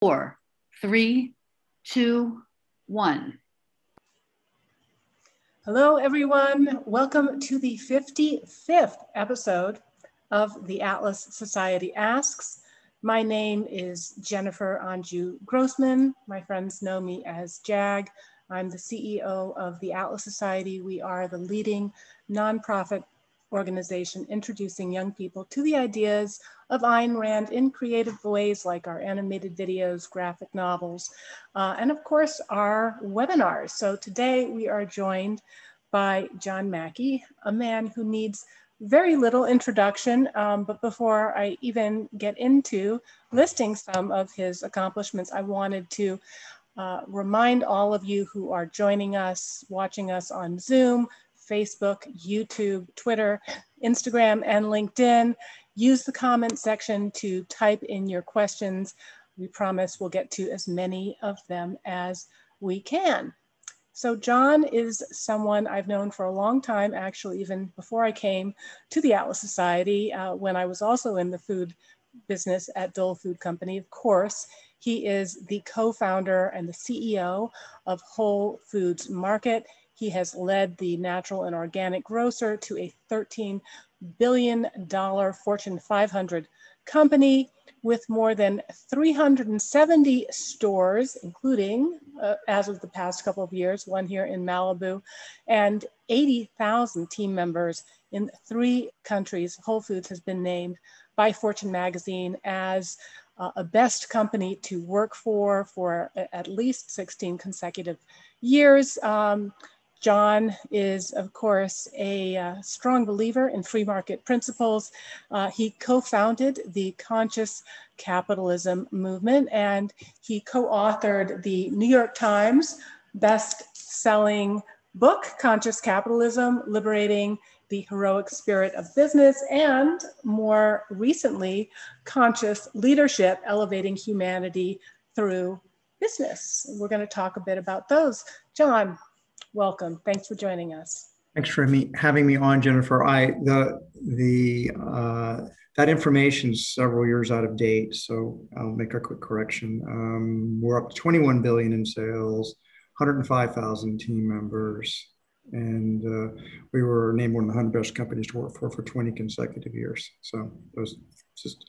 four, three, two, one. Hello, everyone. Welcome to the 55th episode of the Atlas Society Asks. My name is Jennifer Anju Grossman. My friends know me as JAG. I'm the CEO of the Atlas Society. We are the leading nonprofit organization introducing young people to the ideas of Ayn Rand in creative ways like our animated videos, graphic novels, uh, and of course our webinars. So today we are joined by John Mackey, a man who needs very little introduction, um, but before I even get into listing some of his accomplishments, I wanted to uh, remind all of you who are joining us, watching us on Zoom, Facebook, YouTube, Twitter, Instagram, and LinkedIn. Use the comment section to type in your questions. We promise we'll get to as many of them as we can. So John is someone I've known for a long time, actually, even before I came to the Atlas Society, uh, when I was also in the food business at Dole Food Company, of course. He is the co-founder and the CEO of Whole Foods Market. He has led the natural and organic grocer to a $13 billion Fortune 500 company with more than 370 stores, including, uh, as of the past couple of years, one here in Malibu, and 80,000 team members in three countries. Whole Foods has been named by Fortune magazine as uh, a best company to work for for at least 16 consecutive years. Um, John is, of course, a uh, strong believer in free market principles. Uh, he co-founded the Conscious Capitalism Movement and he co-authored the New York Times best-selling book, Conscious Capitalism, Liberating the Heroic Spirit of Business, and more recently, Conscious Leadership, Elevating Humanity Through Business. We're gonna talk a bit about those. John, welcome. Thanks for joining us. Thanks for me, having me on, Jennifer. I the the uh, that information is several years out of date, so I'll make a quick correction. Um, we're up to 21 billion in sales, 105,000 team members, and uh, we were named one of the 100 best companies to work for for 20 consecutive years. So those just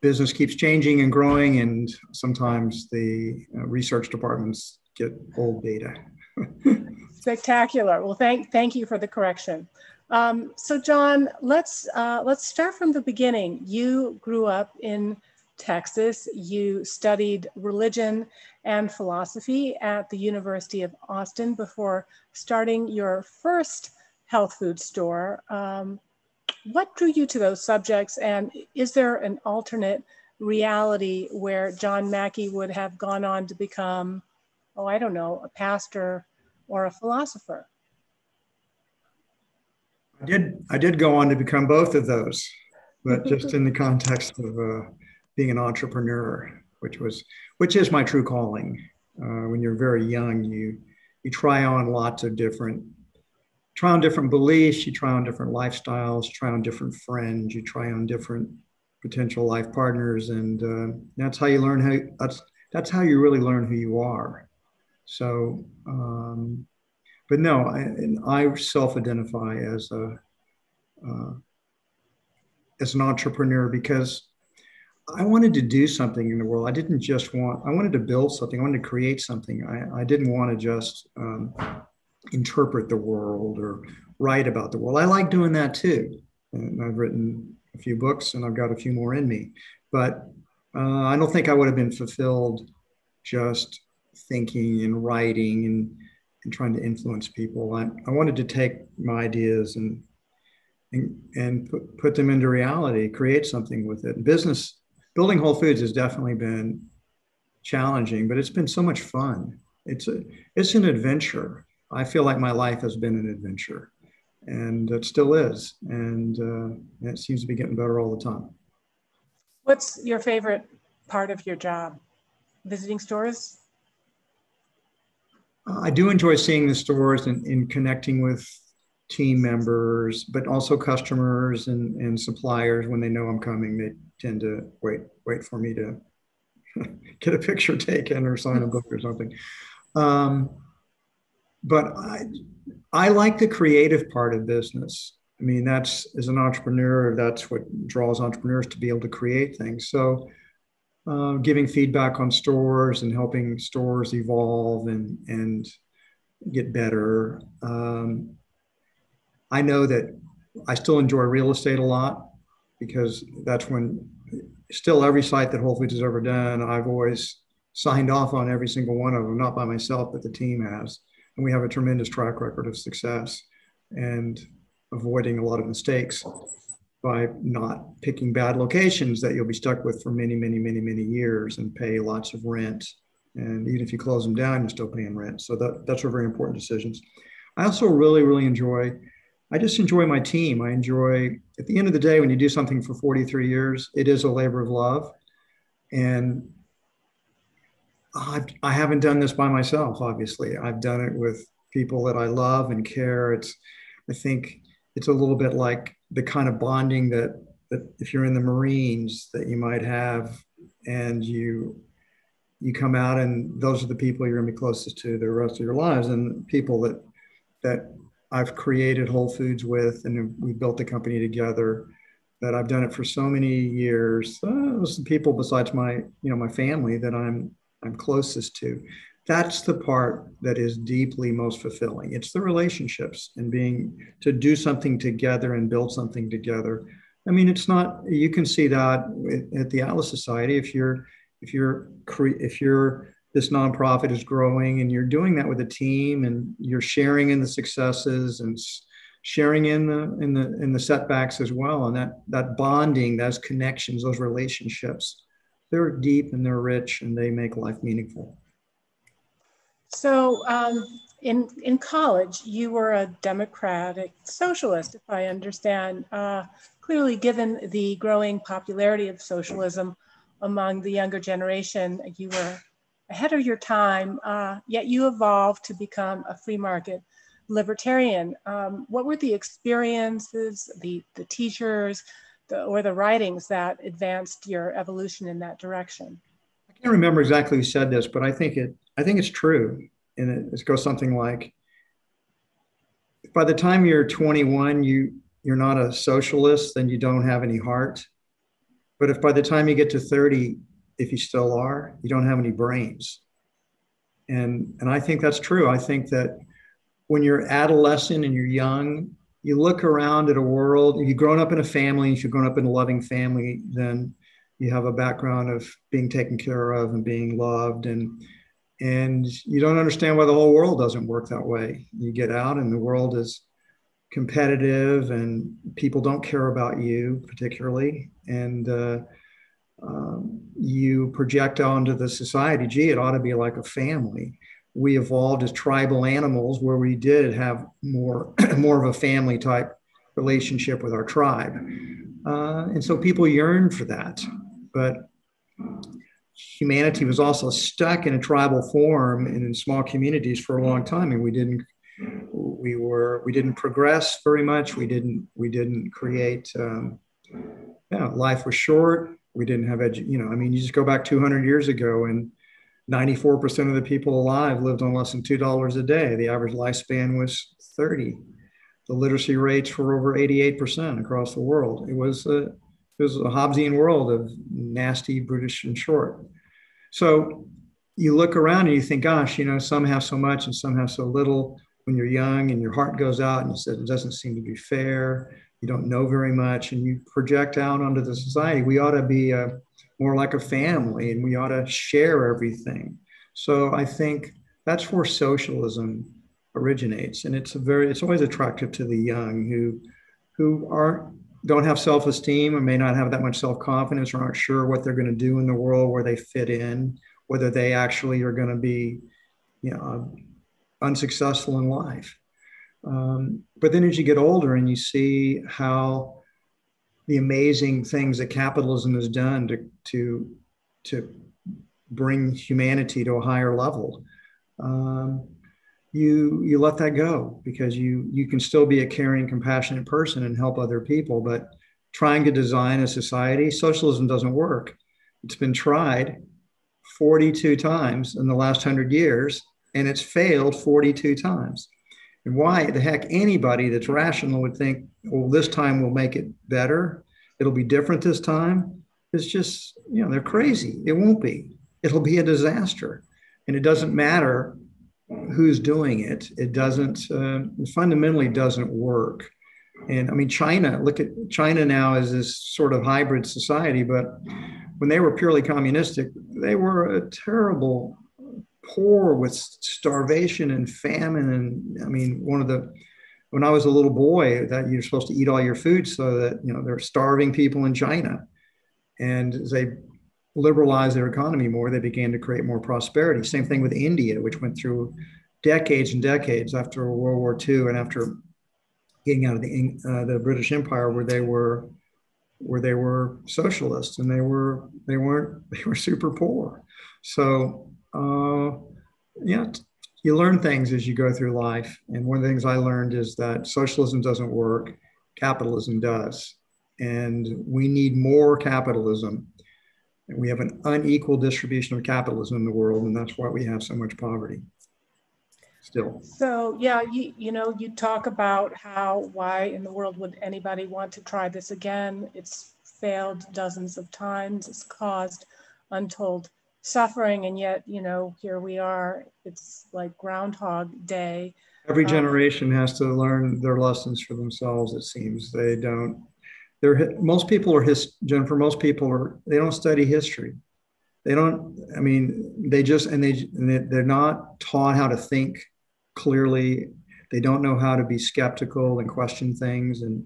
business keeps changing and growing, and sometimes the uh, research departments get old data. Spectacular. Well, thank thank you for the correction. Um, so, John, let's uh, let's start from the beginning. You grew up in Texas. You studied religion and philosophy at the University of Austin before starting your first health food store. Um, what drew you to those subjects, and is there an alternate reality where John Mackey would have gone on to become, oh, I don't know, a pastor or a philosopher? I did. I did go on to become both of those, but just in the context of uh, being an entrepreneur, which was which is my true calling. Uh, when you're very young, you you try on lots of different try on different beliefs, you try on different lifestyles, try on different friends, you try on different potential life partners, and uh, that's how you learn how that's that's how you really learn who you are. So, um, but no, I, I self-identify as a uh, as an entrepreneur because I wanted to do something in the world. I didn't just want. I wanted to build something. I wanted to create something. I, I didn't want to just um, interpret the world or write about the world. I like doing that too. And I've written a few books, and I've got a few more in me. But uh, I don't think I would have been fulfilled just thinking and writing and, and trying to influence people. I, I wanted to take my ideas and and, and put, put them into reality, create something with it. Business, building Whole Foods has definitely been challenging, but it's been so much fun. It's a, it's an adventure. I feel like my life has been an adventure, and it still is. And uh, it seems to be getting better all the time. What's your favorite part of your job? Visiting stores? I do enjoy seeing the stores and, and connecting with team members, but also customers and, and suppliers when they know I'm coming. They tend to wait wait for me to get a picture taken or sign a book or something. Um, but I, I like the creative part of business. I mean, that's as an entrepreneur, that's what draws entrepreneurs to be able to create things. So, uh, giving feedback on stores and helping stores evolve and and get better. Um, I know that I still enjoy real estate a lot because that's when still every site that Whole Foods has ever done, I've always signed off on every single one of them, not by myself, but the team has. And we have a tremendous track record of success and avoiding a lot of mistakes by not picking bad locations that you'll be stuck with for many, many, many, many years and pay lots of rent. And even if you close them down, you're still paying rent. So that, that's are very important decisions. I also really, really enjoy I just enjoy my team. I enjoy, at the end of the day, when you do something for 43 years, it is a labor of love. And I've, I haven't done this by myself, obviously. I've done it with people that I love and care. It's, I think it's a little bit like the kind of bonding that, that if you're in the Marines that you might have and you, you come out and those are the people you're gonna be closest to the rest of your lives and people that, that I've created Whole Foods with, and we built the company together. That I've done it for so many years. Uh, those people besides my, you know, my family that I'm I'm closest to. That's the part that is deeply most fulfilling. It's the relationships and being to do something together and build something together. I mean, it's not. You can see that at the Atlas Society if you're if you're if you're this nonprofit is growing and you're doing that with a team and you're sharing in the successes and sharing in the in the in the setbacks as well and that that bonding those connections those relationships they're deep and they're rich and they make life meaningful so um, in in college you were a democratic socialist if i understand uh, clearly given the growing popularity of socialism among the younger generation you were ahead of your time, uh, yet you evolved to become a free market libertarian. Um, what were the experiences, the, the teachers, the, or the writings that advanced your evolution in that direction? Can't remember exactly who said this, but I think it I think it's true. And it, it goes something like by the time you're 21, you you're not a socialist, then you don't have any heart. But if by the time you get to 30, if you still are, you don't have any brains. And, and I think that's true. I think that when you're adolescent and you're young, you look around at a world, if you've grown up in a family, if you've grown up in a loving family, then you have a background of being taken care of and being loved and and you don't understand why the whole world doesn't work that way. You get out and the world is competitive and people don't care about you particularly. And uh, um, you project onto the society, gee, it ought to be like a family. We evolved as tribal animals where we did have more, more of a family type relationship with our tribe. Uh, and so people yearned for that. But humanity was also stuck in a tribal form and in small communities for a long time. And we didn't we were we didn't progress very much. We didn't we didn't create um, yeah, life was short we didn't have edu- you know i mean you just go back 200 years ago and 94% of the people alive lived on less than $2 a day the average lifespan was 30 the literacy rates were over 88% across the world it was a, it was a hobbesian world of nasty brutish and short. So you look around and you think gosh you know some have so much and some have so little. When you're young and your heart goes out and you said it doesn't seem to be fair you don't know very much and you project out onto the society we ought to be a, uh, more like a family and we ought to share everything. So i think that's where socialism originates and it's a very it's always attractive to the young who who are don't have self-esteem or may not have that much self-confidence or aren't sure what they're going to do in the world where they fit in whether they actually are going to be you know unsuccessful in life. Um, but then as you get older and you see how the amazing things that capitalism has done to, to, to bring humanity to a higher level, um, you, you let that go because you, you can still be a caring, compassionate person and help other people. But trying to design a society, socialism doesn't work. It's been tried 42 times in the last 100 years, and it's failed 42 times. And why the heck anybody that's rational would think, well, this time we'll make it better. It'll be different this time. It's just, you know, they're crazy. It won't be. It'll be a disaster. And it doesn't matter who's doing it. It doesn't, it fundamentally doesn't work. And I mean, China, look at China now as this sort of hybrid society, but when they were purely communistic, they were a terrible poor with starvation and famine. And I mean, one of the, when I was a little boy, that you're supposed to eat all your food so that, you know, they're starving people in China. And they liberalized their economy more, they began to create more prosperity. Same thing with India, which went through decades and decades after World War II and after getting out of the, uh, the British Empire, where they were where they were socialists and they were they weren't they were super poor. So uh, yeah, you learn things as you go through life. And one of the things I learned is that socialism doesn't work, capitalism does. And we need more capitalism. And we have an unequal distribution of capitalism in the world, and that's why we have so much poverty still. So yeah, you, you know, you talk about how, why in the world would anybody want to try this again? It's failed dozens of times. It's caused untold suffering and yet you know here we are it's like groundhog day every um, generation um, has to learn their lessons for themselves it seems they don't they're most people are his jennifer most people are they don't study history. They don't i mean they just and they they're not taught how to think clearly. They don't know how to be skeptical and question things and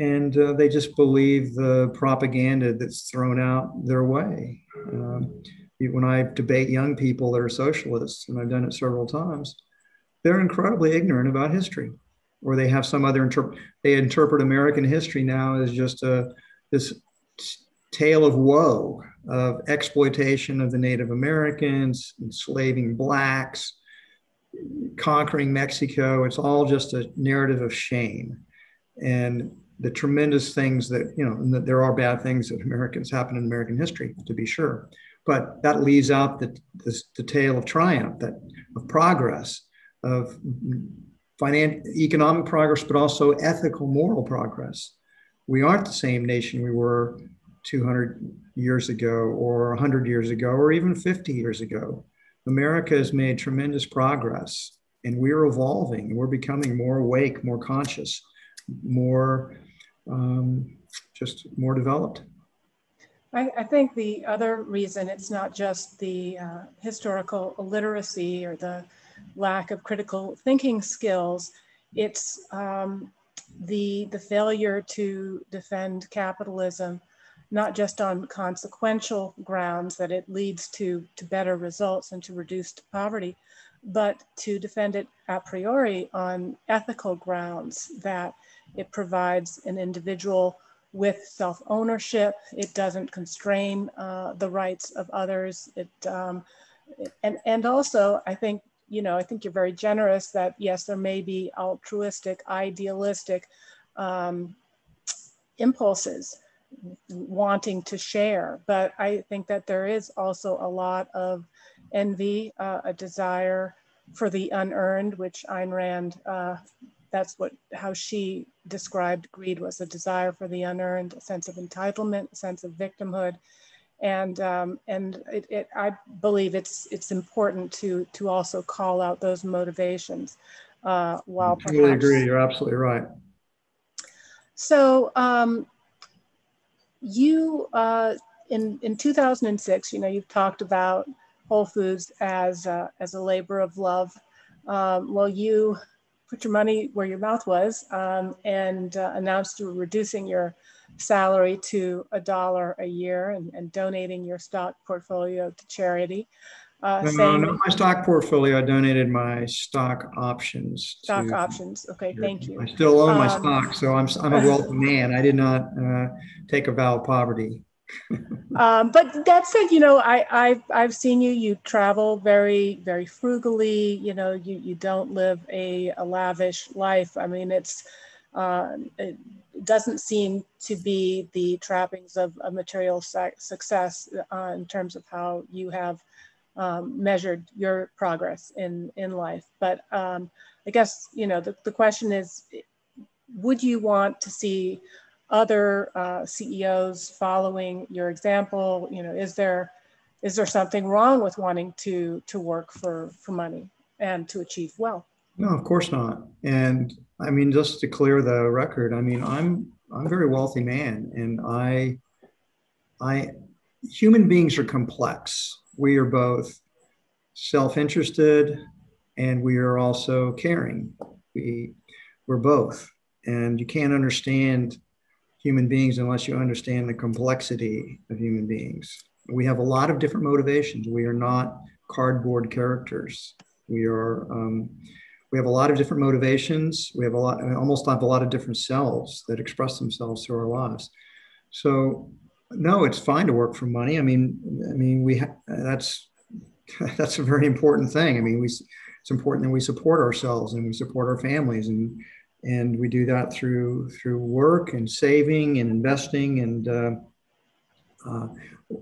and uh, they just believe the propaganda that's thrown out their way. Um, when I debate young people that are socialists, and I've done it several times, they're incredibly ignorant about history, or they have some other interpret. They interpret American history now as just a this tale of woe, of exploitation of the Native Americans, enslaving blacks, conquering Mexico. It's all just a narrative of shame, and the tremendous things that you know. there are bad things that Americans happen in American history, to be sure but that leaves out the, the, the tale of triumph, that of progress, of economic progress, but also ethical, moral progress. We aren't the same nation we were 200 years ago, or 100 years ago, or even 50 years ago. America has made tremendous progress, and we're evolving. We're becoming more awake, more conscious, more um, just more developed. I, I, think the other reason it's not just the uh, historical illiteracy or the lack of critical thinking skills, it's um, the, the failure to defend capitalism, not just on consequential grounds that it leads to, to better results and to reduced poverty, but to defend it a priori on ethical grounds that it provides an individual with self-ownership. It doesn't constrain uh, the rights of others. It, um, and, and also, I think, you know, I think you're very generous that yes, there may be altruistic, idealistic um, impulses wanting to share, but I think that there is also a lot of envy, uh, a desire for the unearned, which Ayn Rand uh, that's what how she described greed was a desire for the unearned, a sense of entitlement, a sense of victimhood, and um, and it, it, I believe it's it's important to to also call out those motivations. Uh, while I totally agree. You're absolutely right. So um, you uh, in in 2006, you know, you've talked about Whole Foods as uh, as a labor of love. Um, well, you put your money where your mouth was um, and uh, announced you were reducing your salary to a dollar a year and, and, donating your stock portfolio to charity. Uh, no, saying, not my stock portfolio. I donated my stock options. Stock to, options. Okay, thank you. I still own my um, stock, so I'm, I'm a wealthy man. I did not uh, take a vow of poverty um, but that said, you know, I, I've, I've seen you, you travel very, very frugally, you know, you, you don't live a, a lavish life. I mean, it's, uh, it, doesn't seem to be the trappings of, a material success uh, in terms of how you have um, measured your progress in, in life. But um, I guess, you know, the, the question is, would you want to see other uh, CEOs following your example? You know, is there, is there something wrong with wanting to, to work for, for money and to achieve wealth? No, of course not. And I mean, just to clear the record, I mean, I'm I'm a very wealthy man, and I I human beings are complex. We are both self-interested and we are also caring. We we're both. And you can't understand human beings unless you understand the complexity of human beings. We have a lot of different motivations. We are not cardboard characters. We are um, we have a lot of different motivations. We have a lot, almost have a lot of different selves that express themselves through our lives. So, no, it's fine to work for money. I mean, I mean, we ha- that's that's a very important thing. I mean, we it's important that we support ourselves and we support our families, and and we do that through through work and saving and investing and uh, uh,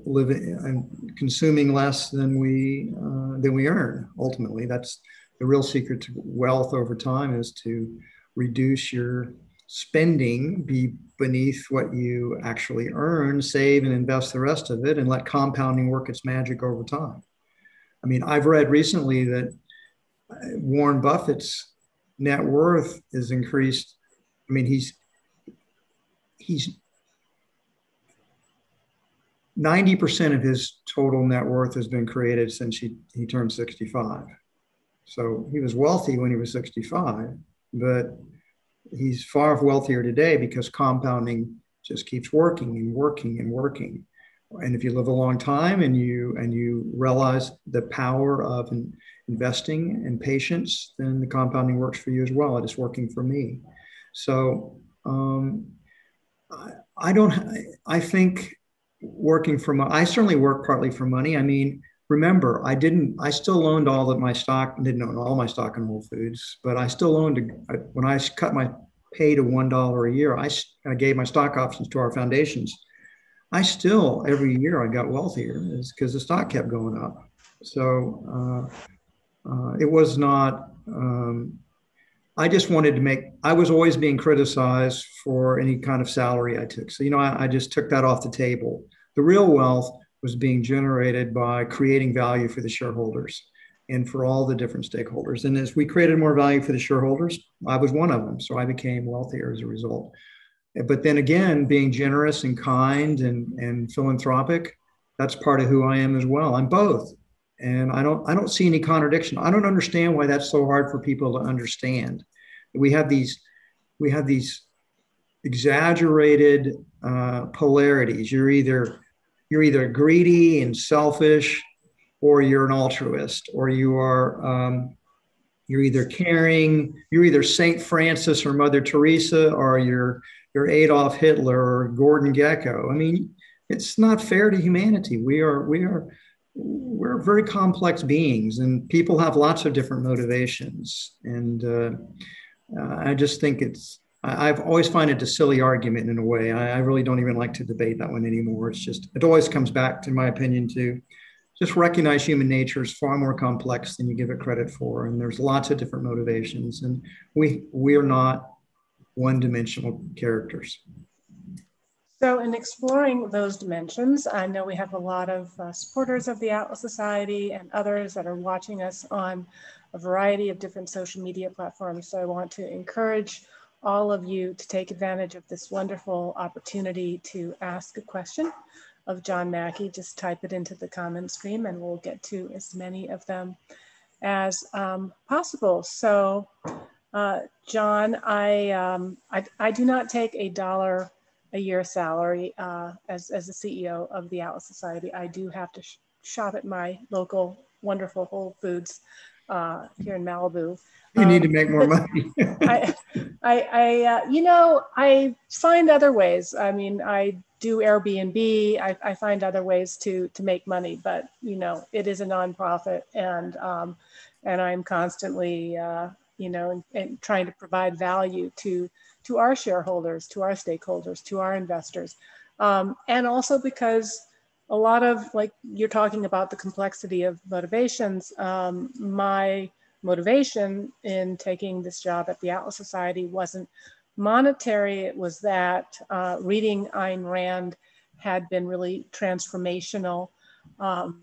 living and consuming less than we uh, than we earn. Ultimately, that's the real secret to wealth over time is to reduce your spending be beneath what you actually earn, save and invest the rest of it, and let compounding work its magic over time. I mean, I've read recently that uh, Warren Buffett's net worth is increased. I mean, he's he's 90% of his total net worth has been created since he, he turned 65. So he was wealthy when he was 65, but he's far wealthier today because compounding just keeps working and working and working. And if you live a long time and you and you realize the power of investing and patience, then the compounding works for you as well. It is working for me. So um, I, I don't. I think working for money. I certainly work partly for money. I mean, remember, I didn't, I still owned all of my stock, didn't own all my stock in Whole Foods, but I still owned, when I cut my pay to $1 a year, I, I gave my stock options to our foundations. I still, every year I got wealthier is because the stock kept going up. So uh, uh, it was not, um, I just wanted to make, I was always being criticized for any kind of salary I took. So, you know, I, I just took that off the table. The real wealth was being generated by creating value for the shareholders and for all the different stakeholders. And as we created more value for the shareholders, I was one of them. So I became wealthier as a result. But then again, being generous and kind and, and philanthropic, that's part of who I am as well. I'm both. And I don't I don't see any contradiction. I don't understand why that's so hard for people to understand. We have these we have these exaggerated uh, polarities. You're either you're either greedy and selfish or you're an altruist or you are um, you're either caring you're either saint francis or mother teresa or you're you're adolf hitler or gordon gekko. I mean it's not fair to humanity. We are we are we're very complex beings and people have lots of different motivations. And uh, uh, i just think it's I've always find it a silly argument in a way. I, I, really don't even like to debate that one anymore. It's just, it always comes back, to my opinion, to just recognize human nature is far more complex than you give it credit for. And there's lots of different motivations. And we, we are not one dimensional characters. So, in exploring those dimensions, I know we have a lot of uh, supporters of the Atlas Society and others that are watching us on a variety of different social media platforms. So, I want to encourage all of you to take advantage of this wonderful opportunity to ask a question of John Mackey. Just type it into the comment stream and we'll get to as many of them as um, possible. So uh, John, I, um, I, I, do not take a dollar a year salary uh, as, as the CEO of the Atlas Society. I do have to sh shop at my local wonderful Whole Foods uh, here in Malibu. You um, need to um, make more money. I, I, I uh, you know, I find other ways. I mean, I do Airbnb. I, I find other ways to to make money, but you know, it is a nonprofit, and um, and I'm constantly uh, you know, and, and trying to provide value to to our shareholders, to our stakeholders, to our investors, um, and also because a lot of like you're talking about the complexity of motivations. Um, my motivation in taking this job at the Atlas Society wasn't monetary. It was that uh, reading Ayn Rand had been really transformational um,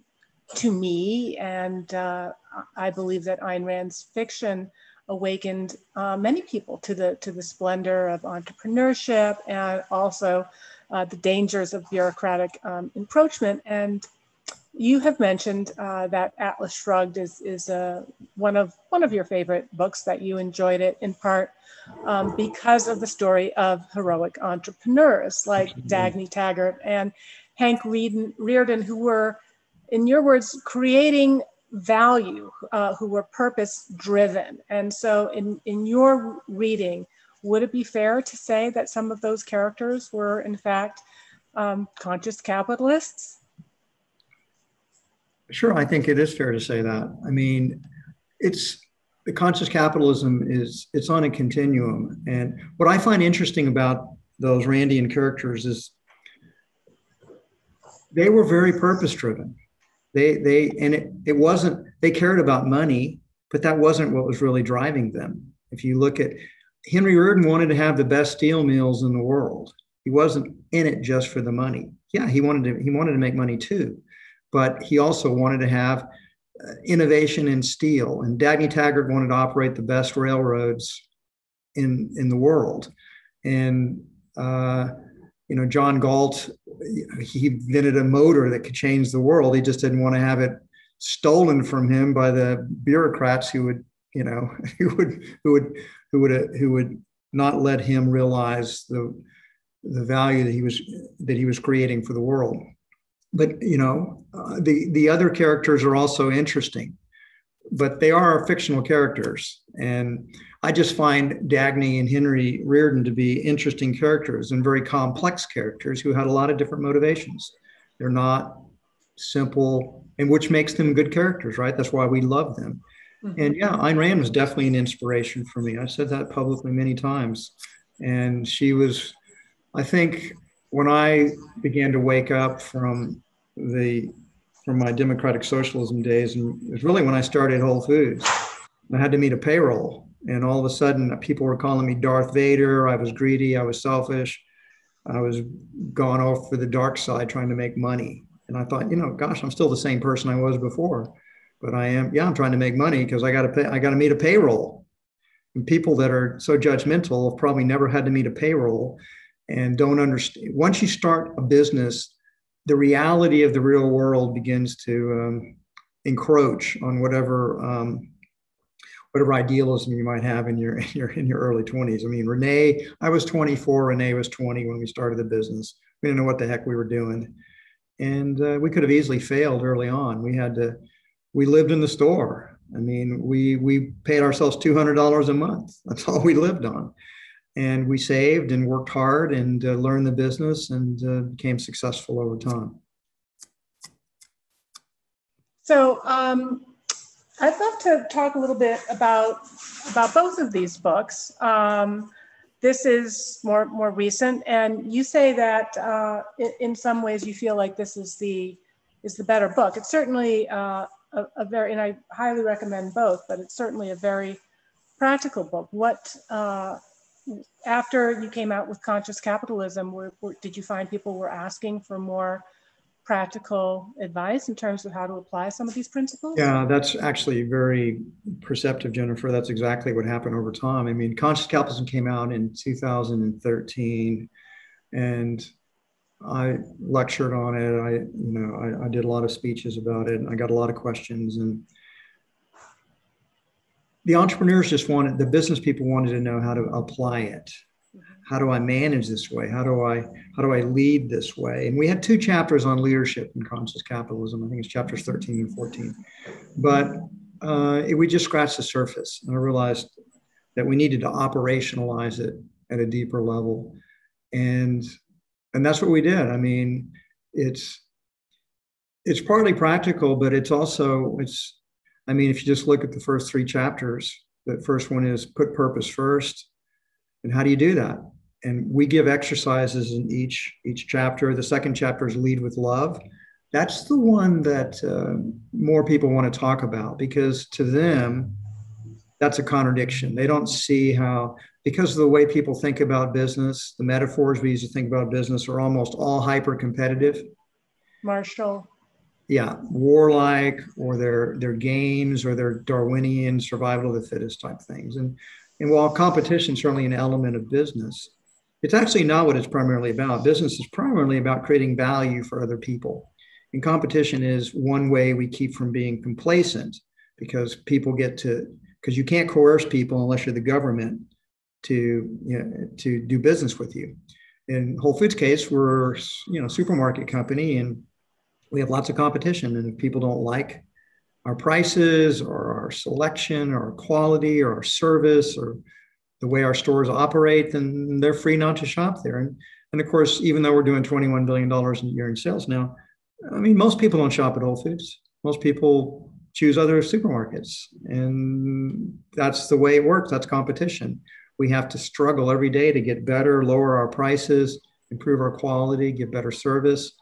to me. And uh, I believe that Ayn Rand's fiction awakened uh, many people to the, to the splendor of entrepreneurship and also uh, the dangers of bureaucratic um, encroachment. And you have mentioned uh, that Atlas Shrugged is, is uh, one, of, one of your favorite books that you enjoyed it in part um, because of the story of heroic entrepreneurs like. Dagny Taggart and Hank Rearden, who were, in your words, creating value, uh, who were purpose driven. And so, in, in your reading, would it be fair to say that some of those characters were, in fact, um, conscious capitalists? Sure, I think it is fair to say that. I mean, it's the conscious capitalism is it's on a continuum, and what I find interesting about those Randian characters is they were very purpose driven. They they and it it wasn't they cared about money, but that wasn't what was really driving them. If you look at Henry Rearden wanted to have the best steel mills in the world. He wasn't in it just for the money. Yeah, he wanted to he wanted to make money too, but he also wanted to have uh, innovation in steel. And Dagny Taggart wanted to operate the best railroads in in the world. And uh, you know, John Galt, he invented a motor that could change the world. He just didn't want to have it stolen from him by the bureaucrats who would, you know, who would who would who would who would not let him realize the the value that he was that he was creating for the world. But you know, uh, the the other characters are also interesting, but they are fictional characters, and I just find Dagny and Henry Rearden to be interesting characters and very complex characters who had a lot of different motivations. They're not simple, and which makes them good characters, right? That's why we love them. Mm-hmm. And yeah, Ayn Rand was definitely an inspiration for me. I said that publicly many times. And she was, I think, when I began to wake up from the from my democratic socialism days, and it was really when I started Whole Foods. I had to meet a payroll, and all of a sudden, people were calling me Darth Vader. I was greedy. I was selfish. I was gone off for the dark side, trying to make money. And I thought, you know, gosh, I'm still the same person I was before but I am, yeah, I'm trying to make money because I got to pay, I got to meet a payroll. And people that are so judgmental have probably never had to meet a payroll and don't understand. Once you start a business, the reality of the real world begins to um, encroach on whatever um, whatever idealism you might have in your in your in your early 20s. I mean, Renee, I was 24, Renee was 20 when we started the business. We didn't know what the heck we were doing, and uh, we could have easily failed early on. We had to we lived in the store. I mean, we we paid ourselves two hundred dollars a month. That's all we lived on, and we saved and worked hard and uh, learned the business and uh, became successful over time. So um, I'd love to talk a little bit about about both of these books. Um, this is more more recent, and you say that uh, in, some ways you feel like this is the is the better book. It's certainly uh, a, a, very, and I highly recommend both, but it's certainly a very practical book. What, uh, after you came out with Conscious Capitalism, were, were, did you find people were asking for more practical advice in terms of how to apply some of these principles? Yeah, that's actually very perceptive, Jennifer. That's exactly what happened over time. I mean, Conscious Capitalism came out in 2013, and I lectured on it. I, you know, I, I, did a lot of speeches about it. And I got a lot of questions, and the entrepreneurs just wanted, the business people wanted to know how to apply it. How do I manage this way? How do I how do I lead this way? And we had two chapters on leadership and conscious capitalism. I think it's chapters 13 and 14. But uh, it, we just scratched the surface, and I realized that we needed to operationalize it at a deeper level. And and that's what we did. I mean, it's it's partly practical, but it's also it's. I mean, if you just look at the first three chapters, The first one is put purpose first. And how do you do that? And we give exercises in each each chapter. The second chapter is lead with love. That's the one that uh, more people want to talk about because to them, that's a contradiction. They don't see how, because of the way people think about business, the metaphors we use to think about business are almost all hyper competitive. Martial. Yeah, warlike, or their their games, or their Darwinian survival of the fittest type things. And and while competition is certainly an element of business, it's actually not what it's primarily about. Business is primarily about creating value for other people. And competition is one way we keep from being complacent because people get to because you can't coerce people unless you're the government to you know, to do business with you. In Whole Foods case, we're you know supermarket company and we have lots of competition. And if people don't like our prices or our selection or our quality or our service or the way our stores operate, then they're free not to shop there. And, and of course, even though we're doing $21 billion a year in sales now, I mean, most people don't shop at Whole Foods. Most people choose other supermarkets. And that's the way it works. That's competition. We have to struggle every day to get better, lower our prices, improve our quality, get better service.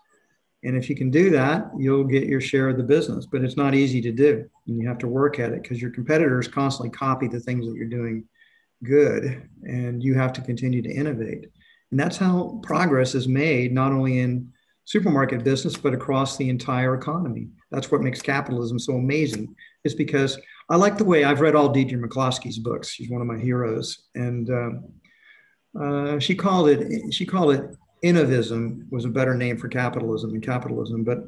And if you can do that, you'll get your share of the business. But it's not easy to do. And you have to work at it because your competitors constantly copy the things that you're doing good. And you have to continue to innovate. And that's how progress is made, not only in supermarket business, but across the entire economy. That's what makes capitalism so amazing. Is because I like the way I've read all Deirdre McCloskey's books. She's one of my heroes, and um, uh, she called it she called it innovism was a better name for capitalism than capitalism. But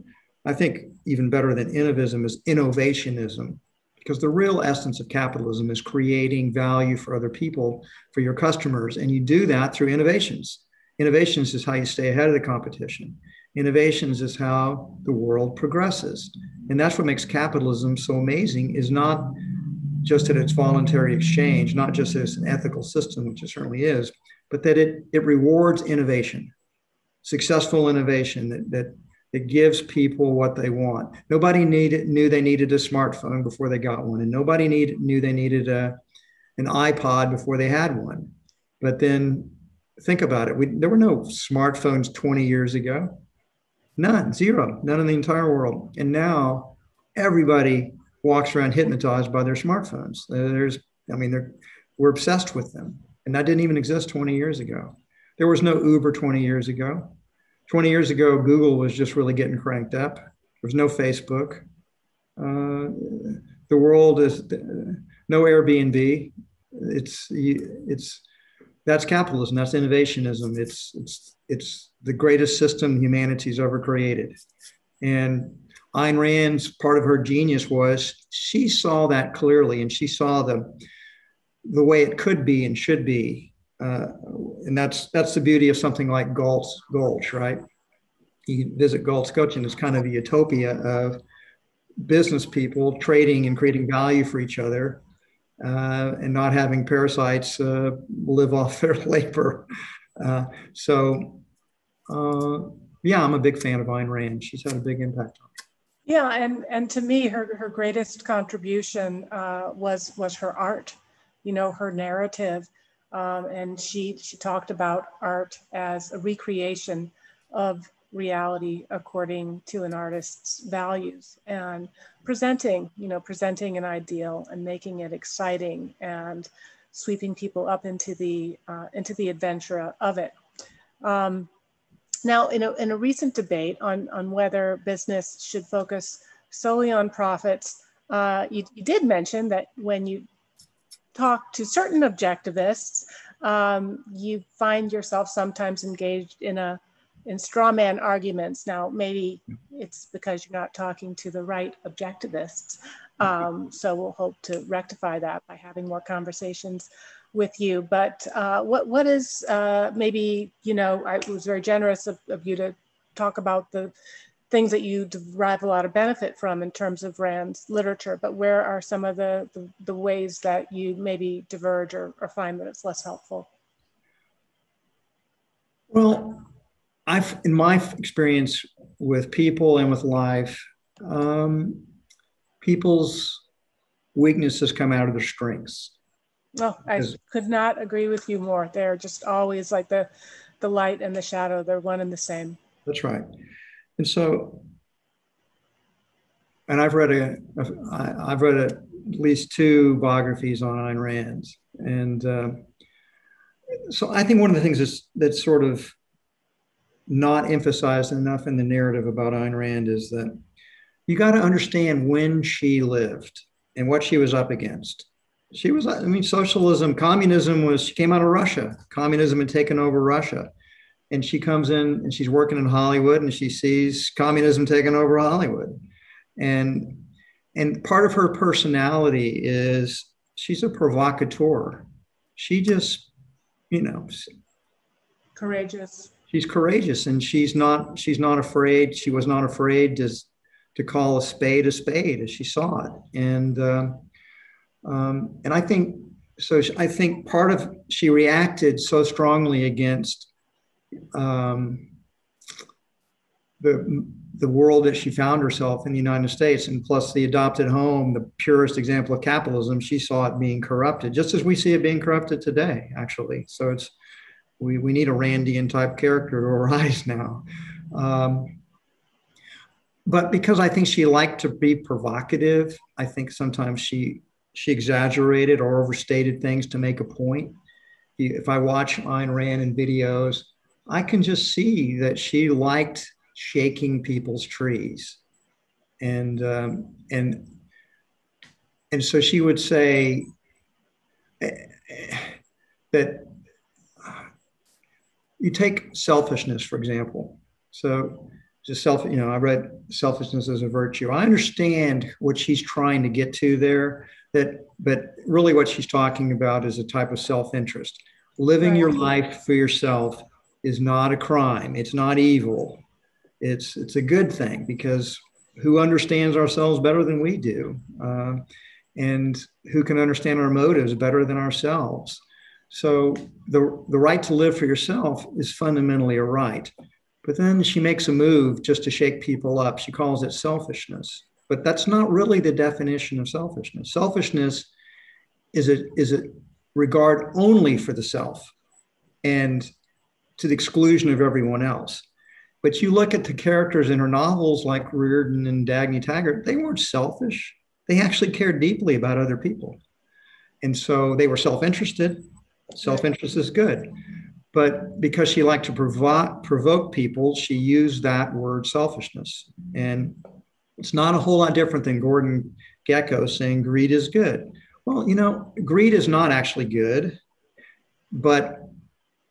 I think even better than innovism is innovationism, because the real essence of capitalism is creating value for other people, for your customers, and you do that through innovations. Innovations is how you stay ahead of the competition. Innovations is how the world progresses. And that's what makes capitalism so amazing is not just that it's voluntary exchange, not just that it's an ethical system, which it certainly is, but that it, it rewards innovation, successful innovation that, that, that gives people what they want. Nobody needed, knew they needed a smartphone before they got one, and nobody need, knew they needed a, an iPod before they had one. But then think about it. We, there were no smartphones 20 years ago. None, zero, none in the entire world. And now everybody walks around hypnotized by their smartphones. There's, I mean, they're, we're obsessed with them. And that didn't even exist 20 years ago. There was no Uber 20 years ago. 20 years ago, Google was just really getting cranked up. There was no Facebook. Uh, the world is no Airbnb. It's it's that's capitalism. That's innovationism. It's it's it's the greatest system humanity's ever created. And Ayn Rand's part of her genius was she saw that clearly, and she saw the the way it could be and should be. Uh, and that's that's the beauty of something like Galt's Gulch, right? You visit Galt's Gulch, and it's kind of a utopia of business people trading and creating value for each other uh, and not having parasites uh, live off their labor. Uh, so, uh, yeah, I'm a big fan of Ayn Rand. She's had a big impact on me. Yeah, and and to me, her her greatest contribution uh, was was her art. You know, her narrative, um, and she she talked about art as a recreation of reality according to an artist's values and presenting you know presenting an ideal and making it exciting and sweeping people up into the uh, into the adventure of it. Um, now in a, in a recent debate on on whether business should focus solely on profits uh, you, you did mention that when you talk to certain objectivists um, you find yourself sometimes engaged in a in straw man arguments. Now, maybe it's because you're not talking to the right objectivists. Um, so we'll hope to rectify that by having more conversations with you. But uh, what what is uh, maybe you know I was very generous of, of, you to talk about the things that you derive a lot of benefit from in terms of Rand's literature. But where are some of the the, the ways that you maybe diverge or, or find that it's less helpful? Well, I've, in my experience with people and with life, um, people's weaknesses come out of their strengths. Oh, I could not agree with you more. They're just always like the the light and the shadow. They're one and the same. That's right. And so, and I've read a, I've read at least two biographies on Ayn Rand, and uh, so I think one of the things that's that's sort of not emphasized enough in the narrative about Ayn Rand is that you got to understand when she lived and what she was up against. She was, I mean, socialism, communism was, she came out of Russia. Communism had taken over Russia. And she comes in and she's working in Hollywood and she sees communism taking over Hollywood. And and part of her personality is she's a provocateur. She just, you know, courageous. She's courageous and she's not she's not afraid. She was not afraid to to call a spade a spade as she saw it. And uh, um, and I think so. I think part of she reacted so strongly against um, the the world that she found herself in the United States, and plus the adopted home, the purest example of capitalism. She saw it being corrupted, just as we see it being corrupted today. Actually, so it's we we need a Randian type character to arise now. Um, but because I think she liked to be provocative, I think sometimes she she exaggerated or overstated things to make a point. If I watch Ayn Rand in videos, I can just see that she liked shaking people's trees, and um, and and so she would say eh, that you take selfishness for example. So just self, you know, I read selfishness as a virtue. I understand what she's trying to get to there. That, but really, what she's talking about is a type of self-interest. Living right. your life for yourself is not a crime. It's not evil. It's it's a good thing because who understands ourselves better than we do, uh, and who can understand our motives better than ourselves. So the the right to live for yourself is fundamentally a right. But then she makes a move just to shake people up. She calls it selfishness. But that's not really the definition of selfishness. Selfishness is a, is a regard only for the self and to the exclusion of everyone else. But you look at the characters in her novels like Rearden and Dagny Taggart, they weren't selfish. They actually cared deeply about other people. And so they were self interested. Self interest is good. But because she liked to provo- provoke people, she used that word selfishness. And it's not a whole lot different than Gordon Gekko saying greed is good. Well, you know, greed is not actually good, but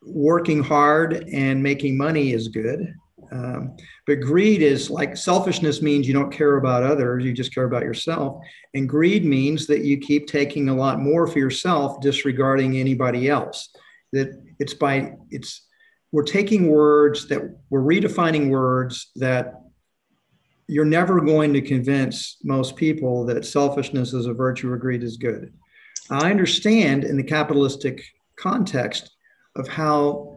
working hard and making money is good. Um, but greed is like selfishness means you don't care about others, you just care about yourself. And greed means that you keep taking a lot more for yourself, disregarding anybody else that it's by it's we're taking words that we're redefining words that you're never going to convince most people that selfishness is a virtue or greed is good. I understand in the capitalistic context of how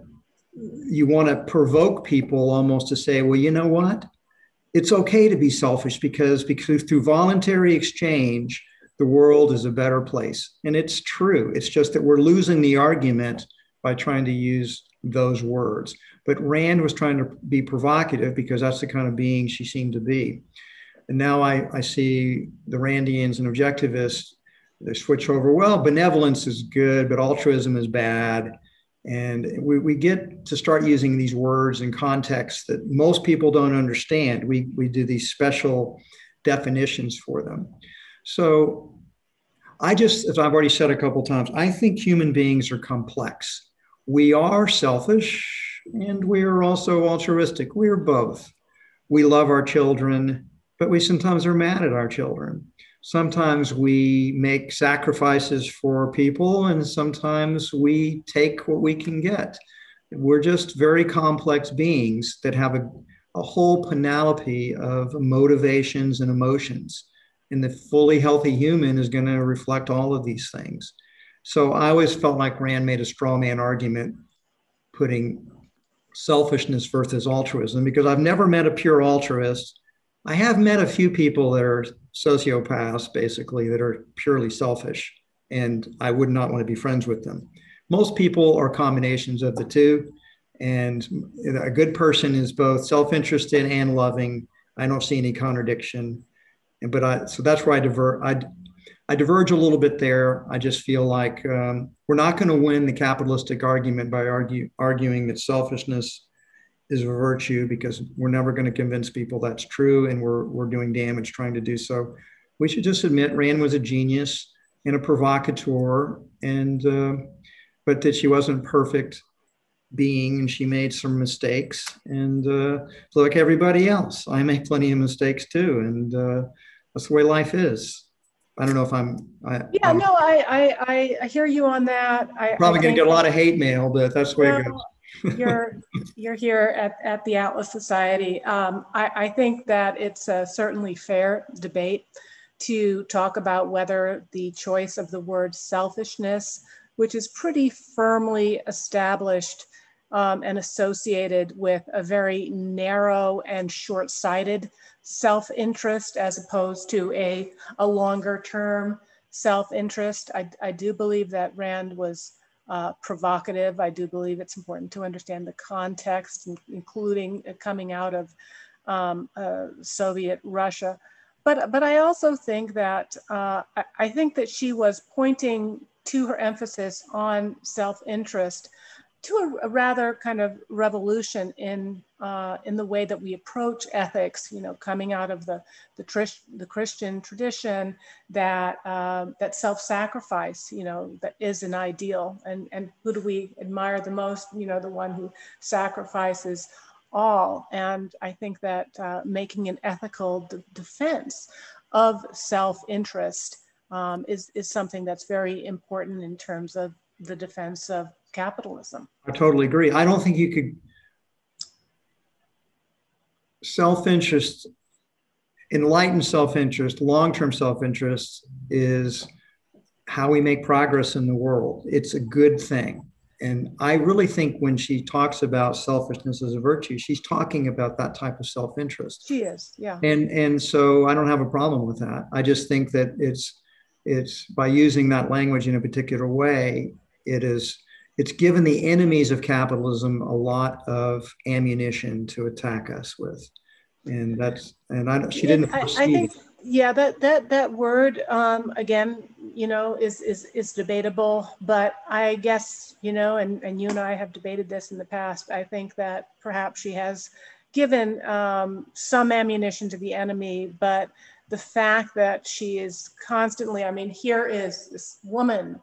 you want to provoke people almost to say, well, you know what? It's okay to be selfish because, because through voluntary exchange, the world is a better place. And it's true. It's just that we're losing the argument by trying to use those words. But Rand was trying to be provocative because that's the kind of being she seemed to be. And now I, I see the Randians and objectivists, they switch over, well, benevolence is good, but altruism is bad. And we, we get to start using these words in contexts that most people don't understand. We, we do these special definitions for them. So I just, as I've already said a couple times, I think human beings are complex we are selfish and we are also altruistic. We're both. We love our children, but we sometimes are mad at our children. Sometimes we make sacrifices for people, and sometimes we take what we can get. We're just very complex beings that have a, a whole panoply of motivations and emotions. And the fully healthy human is going to reflect all of these things. So I always felt like Rand made a straw man argument putting selfishness versus altruism because I've never met a pure altruist. I have met a few people that are sociopaths, basically, that are purely selfish. and I would not want to be friends with them. Most people are combinations of the two. And a good person is both self interested and loving. I don't see any contradiction. And, But I, so that's where I divert. I, I diverge a little bit there. I just feel like um, we're not going to win the capitalistic argument by argue, arguing that selfishness is a virtue because we're never going to convince people that's true and we're, we're doing damage trying to do so. We should just admit Rand was a genius and a provocateur, and uh, but that she wasn't perfect being and she made some mistakes and uh, like everybody else i make plenty of mistakes too and uh, that's the way life is. I don't know if i'm I, yeah I'm, no I, I i hear you on that. I probably I gonna get a lot of hate mail but that's the way it goes you're you're here at, at the Atlas Society. Um, I, I, think that it's a certainly fair debate to talk about whether the choice of the word selfishness, which is pretty firmly established um, and associated with a very narrow and short-sighted self-interest as opposed to a, a longer term self-interest. I, I do believe that Rand was uh, provocative. I do believe it's important to understand the context, including coming out of um, uh, Soviet Russia. But, but I also think that uh, I, I think that she was pointing to her emphasis on self-interest to a, a, rather kind of revolution in uh, in the way that we approach ethics. You know, coming out of the the, trish, the Christian tradition that uh, that self-sacrifice, you know, that is an ideal. And and who do we admire the most? You know, the one who sacrifices all. And I think that uh, making an ethical defense of self-interest um, is is something that's very important in terms of the defense of capitalism. I totally agree. I don't think you could self-interest, enlightened self-interest, long-term self-interest is how we make progress in the world. It's a good thing. And I really think when she talks about selfishness as a virtue, she's talking about that type of self-interest. She is, yeah. And and so I don't have a problem with that. I just think that it's it's by using that language in a particular way, it is it's given the enemies of capitalism a lot of ammunition to attack us with. And that's and i she didn't I, I, think yeah that that that word um, again you know is is is debatable but i guess you know and and you and i have debated this in the past. I think that perhaps she has given um, some ammunition to the enemy but the fact that she is constantly i mean here is this woman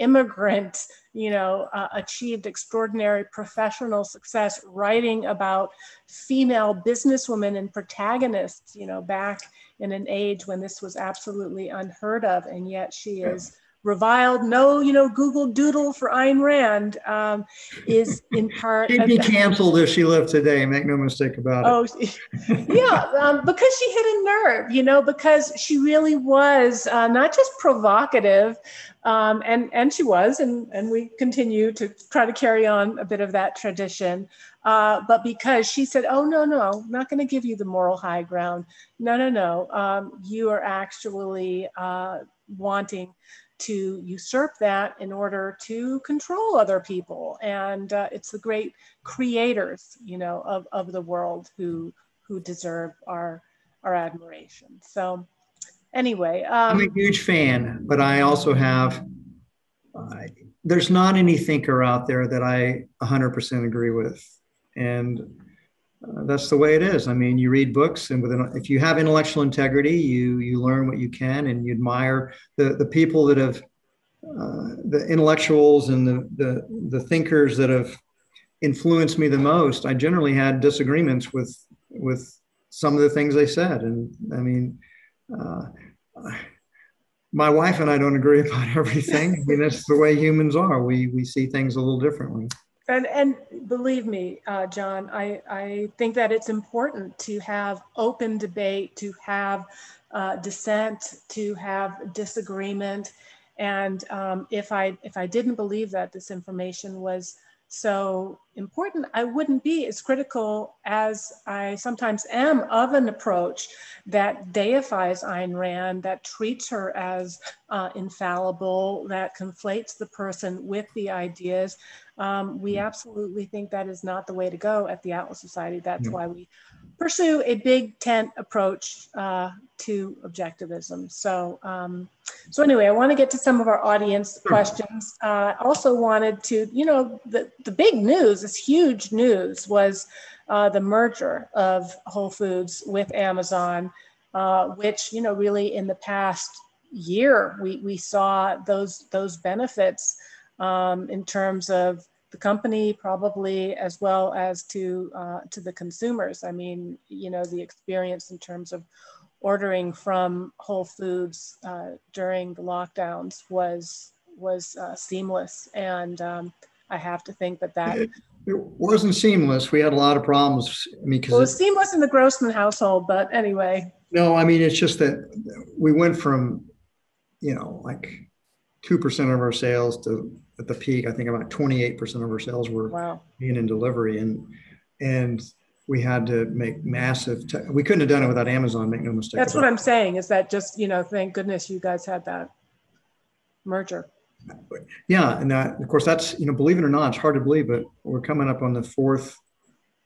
immigrant, you know, uh, achieved extraordinary professional success writing about female businesswomen and protagonists, you know, back in an age when this was absolutely unheard of. And yet she is reviled. No, you know, Google Doodle for Ayn Rand um, is in part. She'd be canceled if she lived today. Make no mistake about it. Oh, yeah, um, because she hit a nerve, you know, because she really was uh, not just provocative, um, and and she was, and and we continue to try to carry on a bit of that tradition. Uh, but because she said, "Oh no, no, I'm not going to give you the moral high ground. No, no, no. Um, you are actually uh, wanting to usurp that in order to control other people. And uh, it's the great creators, you know, of, of the world who who deserve our our admiration. So anyway, um, I'm a huge fan, but I also have. Uh, there's not any thinker out there that I 100% agree with, and uh, that's the way it is. I mean, you read books, and an, if you have intellectual integrity, you you learn what you can, and you admire the the people that have uh, the intellectuals and the, the the thinkers that have influenced me the most. I generally had disagreements with with some of the things they said, and I mean. Uh, my wife and I don't agree about everything. I mean, that's the way humans are. We we see things a little differently. And, and believe me, uh, John, I, I think that it's important to have open debate, to have uh, dissent, to have disagreement. And um, if I if I didn't believe that this information was so important, I wouldn't be as critical as I sometimes am of an approach that deifies Ayn Rand, that treats her as uh, infallible, that conflates the person with the ideas. Um, we absolutely think that is not the way to go at the Atlas Society. That's why we pursue a big tent approach uh, to objectivism. So, um, so anyway, I want to get to some of our audience questions. Uh, also wanted to, you know, the, the big news, this huge news was uh, the merger of Whole Foods with Amazon, uh, which, you know, really in the past year, we, we saw those, those benefits um, in terms of the company probably as well as to uh, to the consumers. I mean, you know, the experience in terms of ordering from Whole Foods uh, during the lockdowns was was uh, seamless, and um, I have to think that that. It, it, wasn't seamless. We had a lot of problems. I mean, because well, it was seamless in the Grossman household, but anyway. No, I mean it's just that we went from, you know, like two percent of our sales to at the peak, I think about 28% of our sales were wow. being in delivery. And, and we had to make massive, te- we couldn't have done it without Amazon, make no mistake. That's what I'm saying is that just, you know, thank goodness you guys had that merger. Yeah. And that, of course, that's, you know, believe it or not, it's hard to believe, but we're coming up on the fourth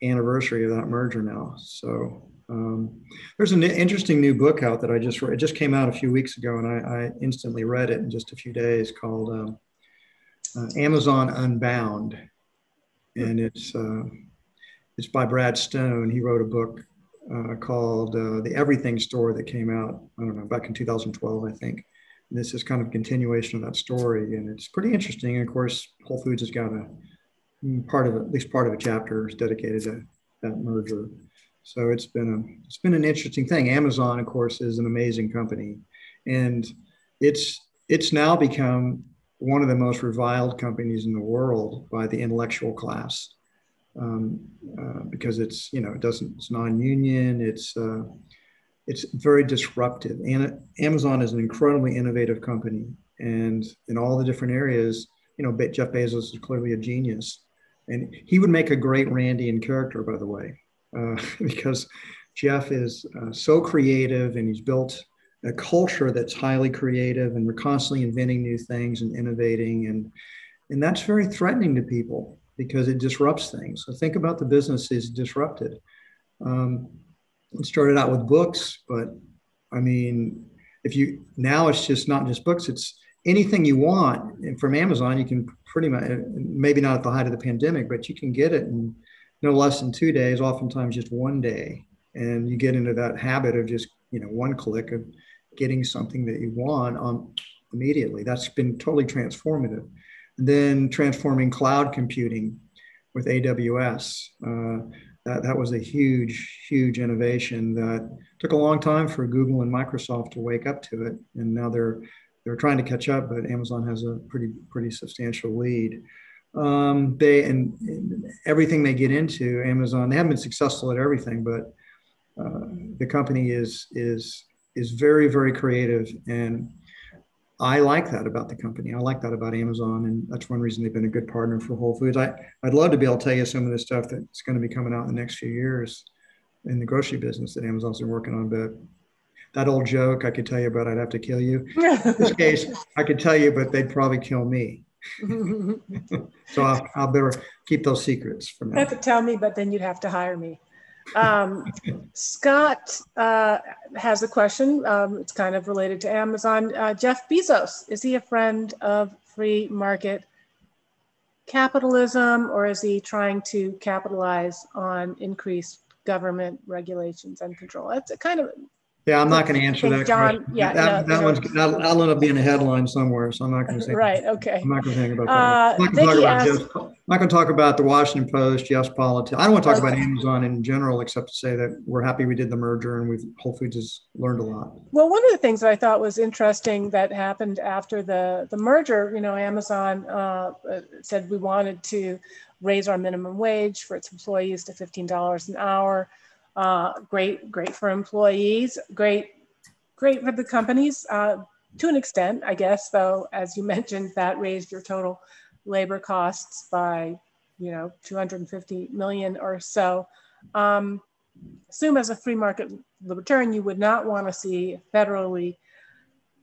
anniversary of that merger now. So um, there's an interesting new book out that I just read. It just came out a few weeks ago, and I, I instantly read it in just a few days. Called um, uh, Amazon Unbound, and it's uh, it's by Brad Stone. He wrote a book uh, called uh, The Everything Store that came out I don't know back in 2012, I think. And this is kind of a continuation of that story, and it's pretty interesting. And of course, Whole Foods has got a mm, part of at least part of a chapter is dedicated to that merger. So it's been a it's been an interesting thing. Amazon, of course, is an amazing company, and it's it's now become one of the most reviled companies in the world by the intellectual class. Um, uh, because it's you know it doesn't it's non-union it's uh, it's very disruptive. And Amazon is an incredibly innovative company. And in all the different areas you know Jeff Bezos is clearly a genius. And he would make a great Randian character by the way uh, because Jeff is uh, so creative and he's built a culture that's highly creative and we're constantly inventing new things and innovating. And and that's very threatening to people because it disrupts things. So think about the business is disrupted. Um, it started out with books but i mean if you now it's just not just books it's anything you want. And from amazon you can pretty much maybe not at the height of the pandemic but you can get it in no less than two days oftentimes just one day. And you get into that habit of just you know one click of getting something that you want on immediately. That's been totally transformative. And then transforming cloud computing with AWS. Uh, that, that was a huge, huge innovation that took a long time for Google and Microsoft to wake up to it. And now they're they're trying to catch up, but Amazon has a pretty pretty substantial lead. Um, they and, and, everything they get into, Amazon, they haven't been successful at everything, but uh, the company is is is very, very creative. And I like that about the company. I like that about Amazon. And that's one reason they've been a good partner for Whole Foods. I, I'd love to be able to tell you some of the stuff that's going to be coming out in the next few years in the grocery business that Amazon's been working on. But that old joke I could tell you about, I'd have to kill you. in this case, I could tell you, but they'd probably kill me. so I'll, I'll, better keep those secrets from now. You have to tell me, but then you'd have to hire me. Um, Scott uh, has a question. Um, it's kind of related to Amazon. Uh, Jeff Bezos, is he a friend of free market capitalism or is he trying to capitalize on increased government regulations and control? That's a kind of yeah, I'm not going to answer that. John, question. yeah, that, no, that one's that'll, that'll end up being a headline somewhere, so I'm not going to say. Right. Okay. I'm not going to think about that. Uh, I'm not going to talk about asked, Jeff's, I'm not going to talk about the Washington Post, Jeff's politics. I don't want to talk okay. about Amazon in general, except to say that we're happy we did the merger and we've Whole Foods has learned a lot. Well, one of the things that I thought was interesting that happened after the the merger, you know, Amazon uh, said we wanted to raise our minimum wage for its employees to $15 an hour. Uh, great, great for employees. Great great for the companies uh, to an extent, I guess, though, as you mentioned, that raised your total labor costs by you know, 250 million or so. Um, assume as a free market libertarian, you would not want to see federally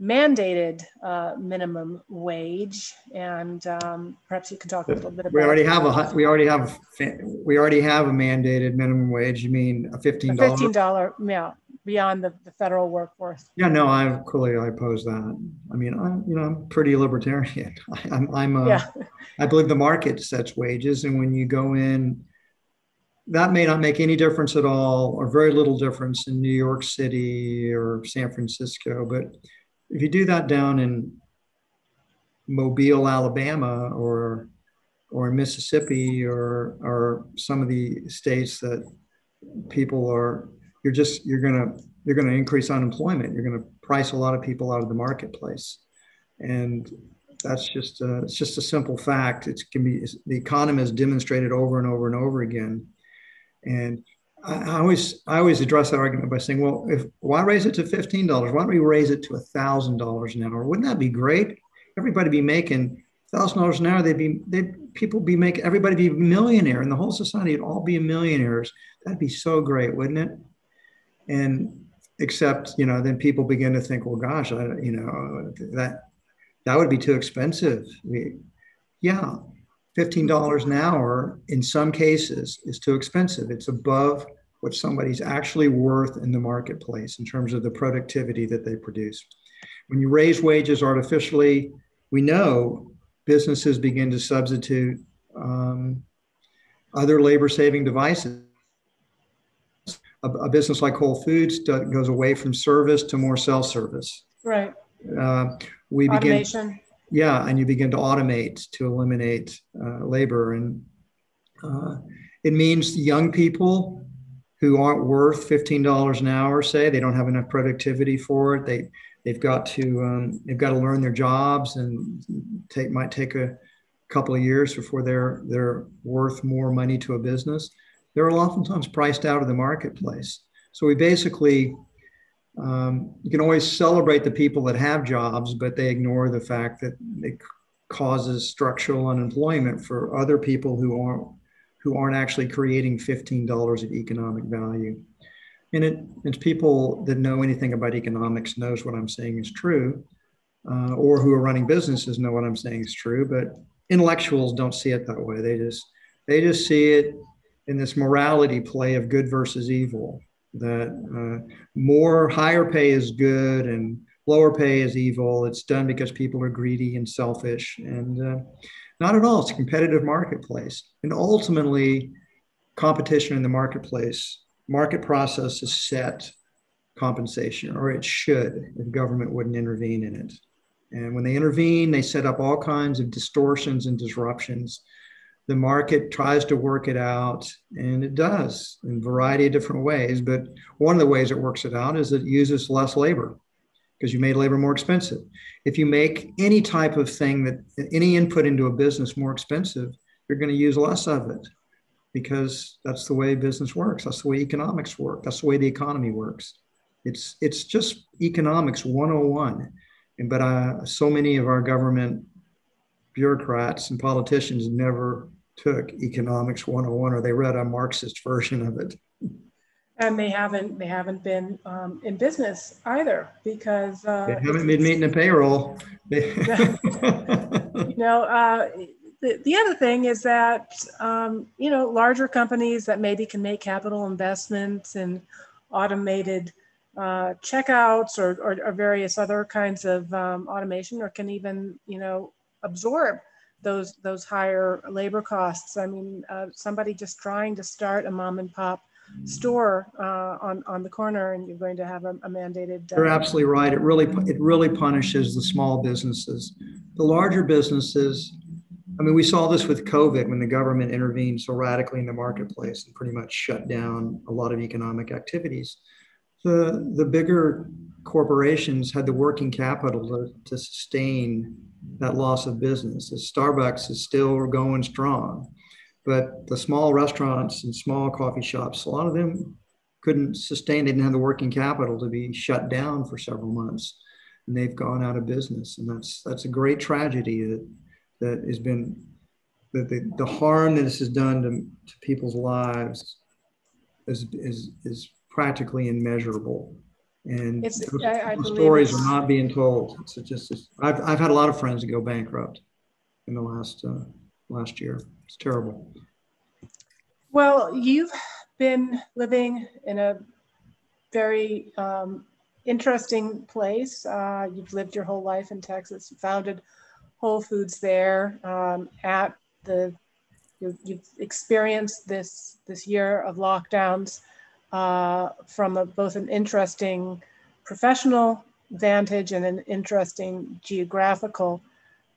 mandated uh, minimum wage, and um, perhaps you can talk a little bit about. We already have a we already have we already have a mandated minimum wage. You mean a fifteen dollar? Fifteen dollar, yeah, beyond the, the federal workforce. Yeah, no, I clearly I oppose that. I mean, I'm you know I'm pretty libertarian. I, I'm, I'm yeah. I believe the market sets wages, and when you go in that may not make any difference at all or very little difference in New York City or San Francisco. But if you do that down in Mobile, Alabama, or or Mississippi, or or some of the states that people are, you're just you're gonna you're gonna increase unemployment. You're gonna price a lot of people out of the marketplace, and that's just a, it's just a simple fact. It can be the economy has demonstrated over and over and over again, and I always I always address that argument by saying, well, if why raise it to fifteen dollars? Why don't we raise it to thousand dollars an hour? Wouldn't that be great? Everybody be making thousand dollars an hour. They'd be they people be making everybody be a millionaire, and the whole society would all be millionaires. That'd be so great, wouldn't it? And except you know, then people begin to think, well, gosh, I, you know, that that would be too expensive. We, yeah, $15 an hour in some cases is too expensive. It's above what somebody's actually worth in the marketplace in terms of the productivity that they produce. When you raise wages artificially, we know businesses begin to substitute um, other labor saving devices. A, a, business like Whole Foods goes away from service to more self service. Right. Uh, we Automation. begin yeah, and you begin to automate to eliminate uh, labor. And uh, it means young people who aren't worth $15 an hour, say they don't have enough productivity for it. They, they've got to, um, they've got to learn their jobs and take, might take a couple of years before they're, they're worth more money to a business. They're oftentimes priced out of the marketplace. So we basically um, you can always celebrate the people that have jobs, but they ignore the fact that it causes structural unemployment for other people who aren't who aren't actually creating $15 of economic value. And it, it's people that know anything about economics knows what I'm saying is true, uh, or who are running businesses know what I'm saying is true. But intellectuals don't see it that way. They just they just see it in this morality play of good versus evil that uh, more higher pay is good and lower pay is evil. It's done because people are greedy and selfish, and uh, not at all. It's a competitive marketplace, and ultimately, competition in the marketplace, market process is set compensation, or it should, if government wouldn't intervene in it. And when they intervene, they set up all kinds of distortions and disruptions the market tries to work it out and it does in a variety of different ways but one of the ways it works it out is it uses less labor because you made labor more expensive. If you make any type of thing that any input into a business more expensive you're going to use less of it because that's the way business works that's the way economics work that's the way the economy works. It's it's just economics 101 and but uh, so many of our government bureaucrats and politicians never took economics 101 or they read a marxist version of it. And they haven't they haven't been um, in business either because uh, they haven't been meeting the payroll. You know uh, the, the other thing is that um, you know larger companies that maybe can make capital investments and automated uh, checkouts or, or, or, various other kinds of um, automation or can even you know absorb those those higher labor costs. I mean, uh, somebody just trying to start a mom and pop store uh, on on the corner, and you're going to have a, a mandated. Uh, you're absolutely right. It really it really punishes the small businesses. The larger businesses. I mean, we saw this with COVID when the government intervened so radically in the marketplace and pretty much shut down a lot of economic activities. The the bigger corporations had the working capital to, to sustain that loss of business. Starbucks is still going strong, but the small restaurants and small coffee shops, a lot of them couldn't sustain. They didn't have the working capital to be shut down for several months, and they've gone out of business. And that's that's a great tragedy that that has been that the, the harm that this has done to, to people's lives is, is, is practically immeasurable. And It's- those, I- I those believe stories it's- are not being told. It's just, it's, I've, I've had a lot of friends that go bankrupt in the last, uh, last year. It's terrible. Well, you've been living in a very um, interesting place. Uh, you've lived your whole life in Texas. You founded Whole Foods there. Um, at the you, you've experienced this this year of lockdowns uh, from a, both an interesting professional vantage and an interesting geographical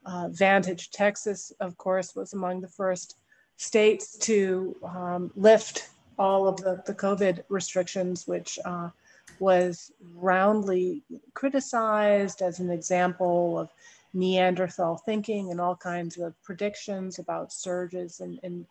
uh, vantage. Texas, of course, was among the first states to um, lift all of the, the COVID restrictions, which uh, was roundly criticized as an example of Neanderthal thinking and all kinds of predictions about surges and, and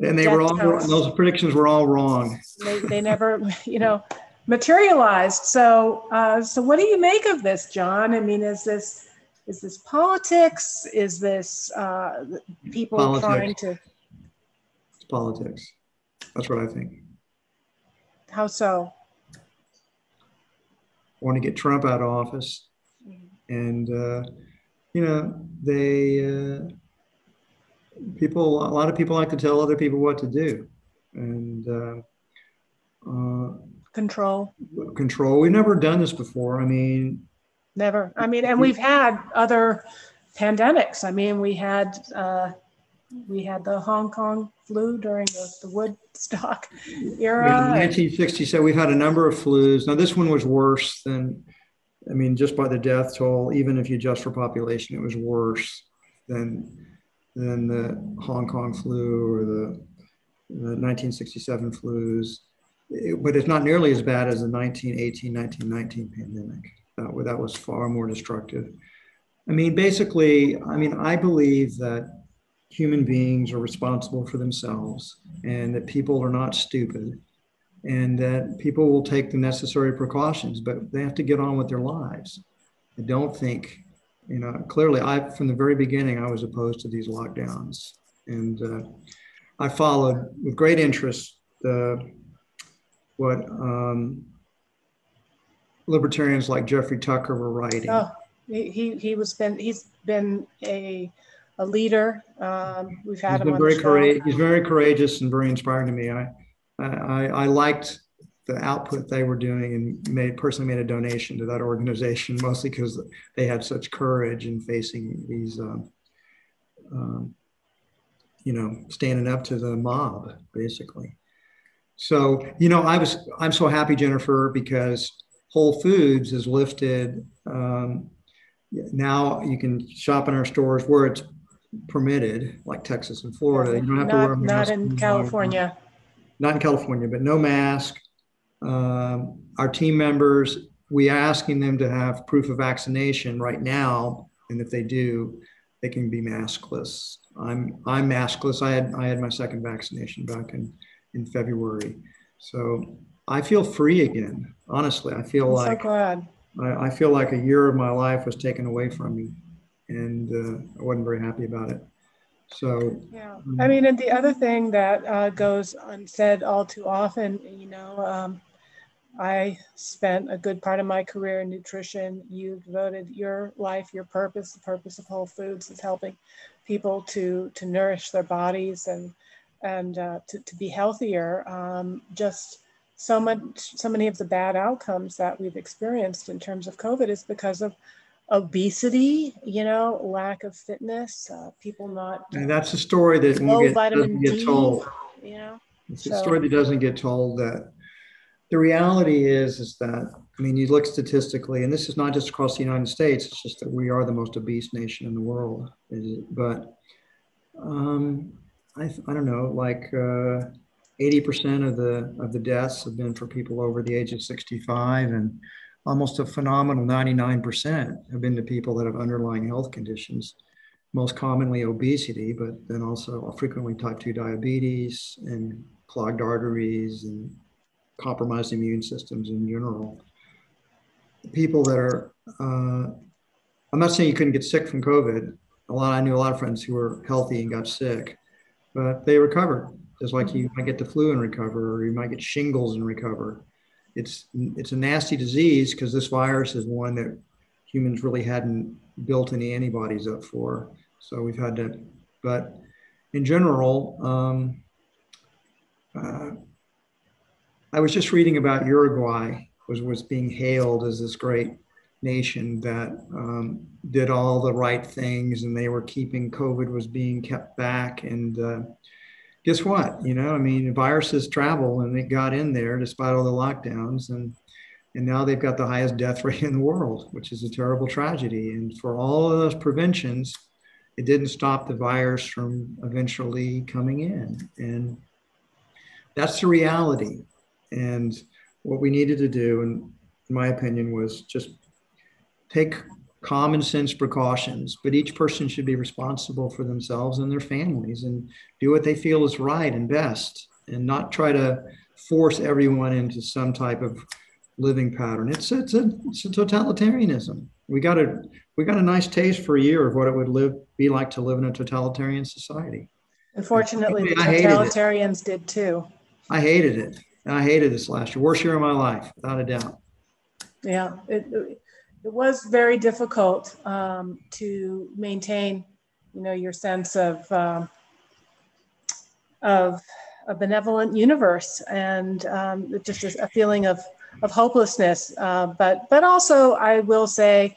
And they were all, counts. those predictions were all wrong. they, they never, you know, materialized. So, uh, so what do you make of this, John? I mean, is this is this politics? Is this uh, people Politics. trying to? It's politics. That's what I think. How so? want to get Trump out of office. And, uh, you know, they, uh, people, a lot of people like to tell other people what to do. And uh, uh, Control. control, we've never done this before. I mean, Never. I mean, and we've had other pandemics. I mean, we had uh, we had the Hong Kong flu during the, the Woodstock era. in and- 1967, we've had a number of flus. Now, this one was worse than, I mean, just by the death toll, even if you adjust for population, it was worse than, than the Hong Kong flu or the, the 1967 flus. It- but it's not nearly as bad as the 1918, 1919 pandemic. That, that was far more destructive. I mean, basically, I mean, I believe that human beings are responsible for themselves and that people are not stupid and that people will take the necessary precautions, but they have to get on with their lives. I don't think, you know, clearly, I from the very beginning I was opposed to these lockdowns, and uh, I followed with great interest uh, what um, libertarians like Jeffrey Tucker were writing. Oh, he, he was been he's been a a leader. Um, we've had He's him been on very the show. courageous. He's very courageous and very inspiring to me. I, I, I liked the output they were doing and made personally made a donation to that organization, mostly because they had such courage in facing these, um, um, you know, standing up to the mob, basically. So, you know, I was, I'm so happy, Jennifer, because Whole Foods has lifted. Um, now you can shop in our stores where it's permitted, like Texas and Florida. You don't have to wear a Not, not in California. Not in California, but no mask. Um, our team members, we are asking them to have proof of vaccination right now, and if they do, they can be maskless. I'm I'm maskless. I had I had my second vaccination back in in February, so I feel free again. Honestly, I feel I'm so like glad. I, I feel like a year of my life was taken away from me, and uh, I wasn't very happy about it. So Yeah. I mean, and the other thing that uh, goes unsaid all too often, you know, um, I spent a good part of my career in nutrition. You devoted your life, your purpose, the purpose of Whole Foods is helping people to to nourish their bodies and and uh, to, to be healthier. Um, just so much, so many of the bad outcomes that we've experienced in terms of COVID is because of obesity, you know, lack of fitness, uh, people not and that's a story that low get, vitamin doesn't get D, told. you know. It's a story that doesn't get told that the reality is is that I mean you look statistically, and this is not just across the United States. It's just that we are the most obese nation in the world. But um, I, I don't know, like uh, eighty percent of the of the deaths have been for people over the age of sixty-five, and almost a phenomenal ninety-nine percent have been to people that have underlying health conditions. Most commonly obesity, but then also frequently type 2 diabetes and clogged arteries and compromised immune systems in general. People that are, uh, I'm not saying you couldn't get sick from COVID, a lot. I knew a lot of friends who were healthy and got sick, but they recovered. Just like you might get the flu and recover, or you might get shingles and recover. It's it's a nasty disease because this virus is one that humans really hadn't built any antibodies up for. So we've had to, but in general, um, uh, I was just reading about Uruguay was was being hailed as this great nation that um, did all the right things and they were keeping COVID was being kept back. And uh, guess what? You know, I mean, viruses travel and it got in there despite all the lockdowns. And, and now they've got the highest death rate in the world, which is a terrible tragedy. And for all of those preventions, it didn't stop the virus from eventually coming in. And that's the reality. And what we needed to do, in my opinion, was just take common sense precautions, but each person should be responsible for themselves and their families and do what they feel is right and best and not try to force everyone into some type of living pattern. It's, it's, a, it's a totalitarianism. We got a, we got a nice taste for a year of what it would live, be like to live in a totalitarian society. Unfortunately, the totalitarians did too. I hated it. I hated this last year. Worst year of my life, without a doubt. Yeah, it, it was very difficult um, to maintain, you know, your sense of um, of a benevolent universe and um, just a feeling of of hopelessness. Uh, but but also, I will say,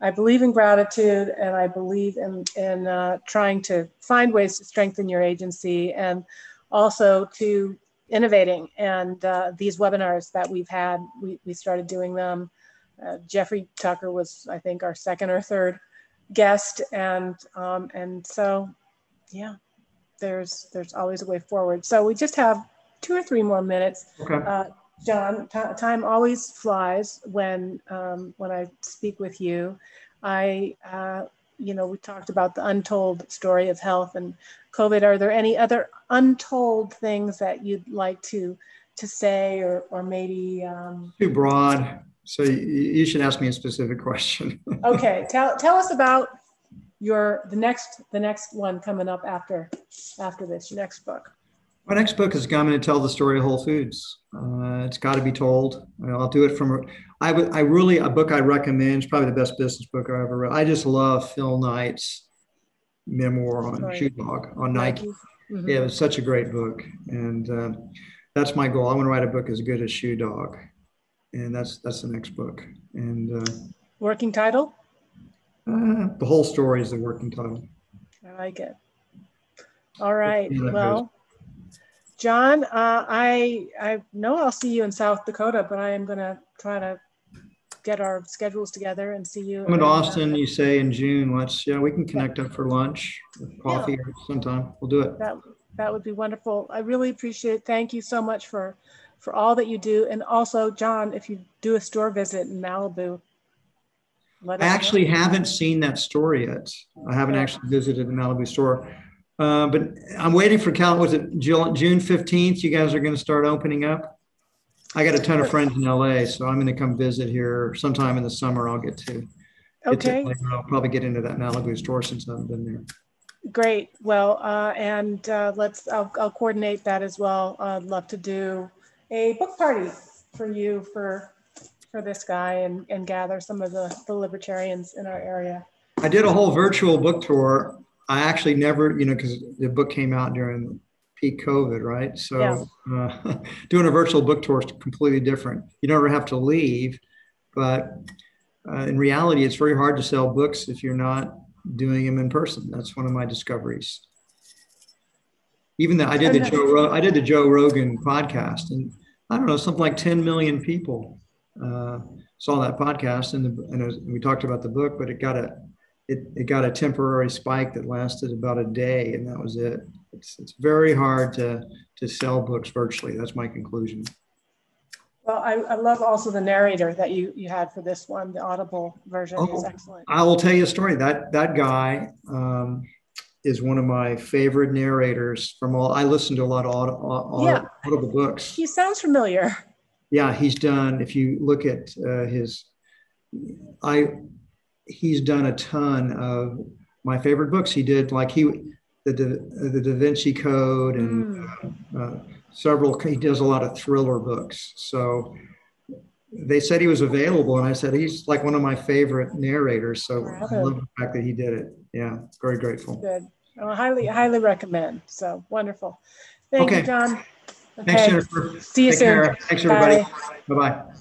I believe in gratitude and I believe in in uh, trying to find ways to strengthen your agency and also to innovating. And uh, these webinars that we've had, we, we started doing them uh, Jeffrey Tucker was, I think, our second or third guest, and um, and so, yeah, there's there's always a way forward. So we just have two or three more minutes. Okay. Uh, John, time always flies when um, when I speak with you. I, uh, you know, we talked about the untold story of health and COVID. Are there any other untold things that you'd like to to say, or or maybe um, too broad? So you should ask me a specific question. okay, tell tell us about your the next the next one coming up after after this your next book. My next book is going to tell the story of Whole Foods. Uh, it's got to be told. I'll do it from. I would. I really a book I recommend. It's probably the best business book I ever read. I just love Phil Knight's memoir on Shoe Dog on Nike. Mm-hmm. Yeah, it was such a great book, and uh, that's my goal. I want to write a book as good as Shoe Dog and that's that's the next book. And uh, working title? Uh, the whole story is the working title. I like it. All right. Well, John, uh, I I know I'll see you in South Dakota, but I am going to try to get our schedules together and see you. I'm in Austin. You say in June. Let's yeah, we can connect up for lunch, coffee, yeah. or sometime. We'll do it. That that would be wonderful. I really appreciate. it. Thank you so much for for all that you do. And also, John, if you do a store visit in Malibu, I actually know. haven't seen that store yet. I haven't actually visited the Malibu store. Uh, but I'm waiting for Cal. Was it June 15th? You guys are going to start opening up? I got a ton of friends in LA, so I'm going to come visit here sometime in the summer. I'll get to. Okay. To, I'll probably get into that Malibu store since I haven't been there. Great. Well, uh, and uh, let's. I'll, I'll coordinate that as well. I'd love to do a book party for you for for this guy and, and gather some of the, the libertarians in our area. I did a whole virtual book tour. I actually never, you know, because the book came out during peak COVID, right? So yeah. uh, doing a virtual book tour is completely different. You never have to leave, but uh, in reality, it's very hard to sell books if you're not doing them in person. That's one of my discoveries even though I did the Joe I did the Joe Rogan podcast, and I don't know something like 10 million people uh, saw that podcast, and, the, and was, we talked about the book, but it got a it, it got a temporary spike that lasted about a day, and that was it. It's it's very hard to to sell books virtually. That's my conclusion. Well, I, I love also the narrator that you you had for this one. The Audible version oh, is excellent. I will tell you a story. That that guy. Um, is one of my favorite narrators from all. I listen to a lot of audible, yeah. audible books. He sounds familiar. Yeah, he's done. If you look at uh, his, I, he's done a ton of my favorite books. He did like he the Da, the Da Vinci Code and Mm. uh, several. He does a lot of thriller books. So they said he was available, and I said he's like one of my favorite narrators. So I love the fact that he did it. Yeah, very grateful. Good. I highly, highly recommend. So wonderful. Thank you, Okay. John. Thanks, Okay. Jennifer. See you Take soon. care. Thanks, everybody. Bye bye.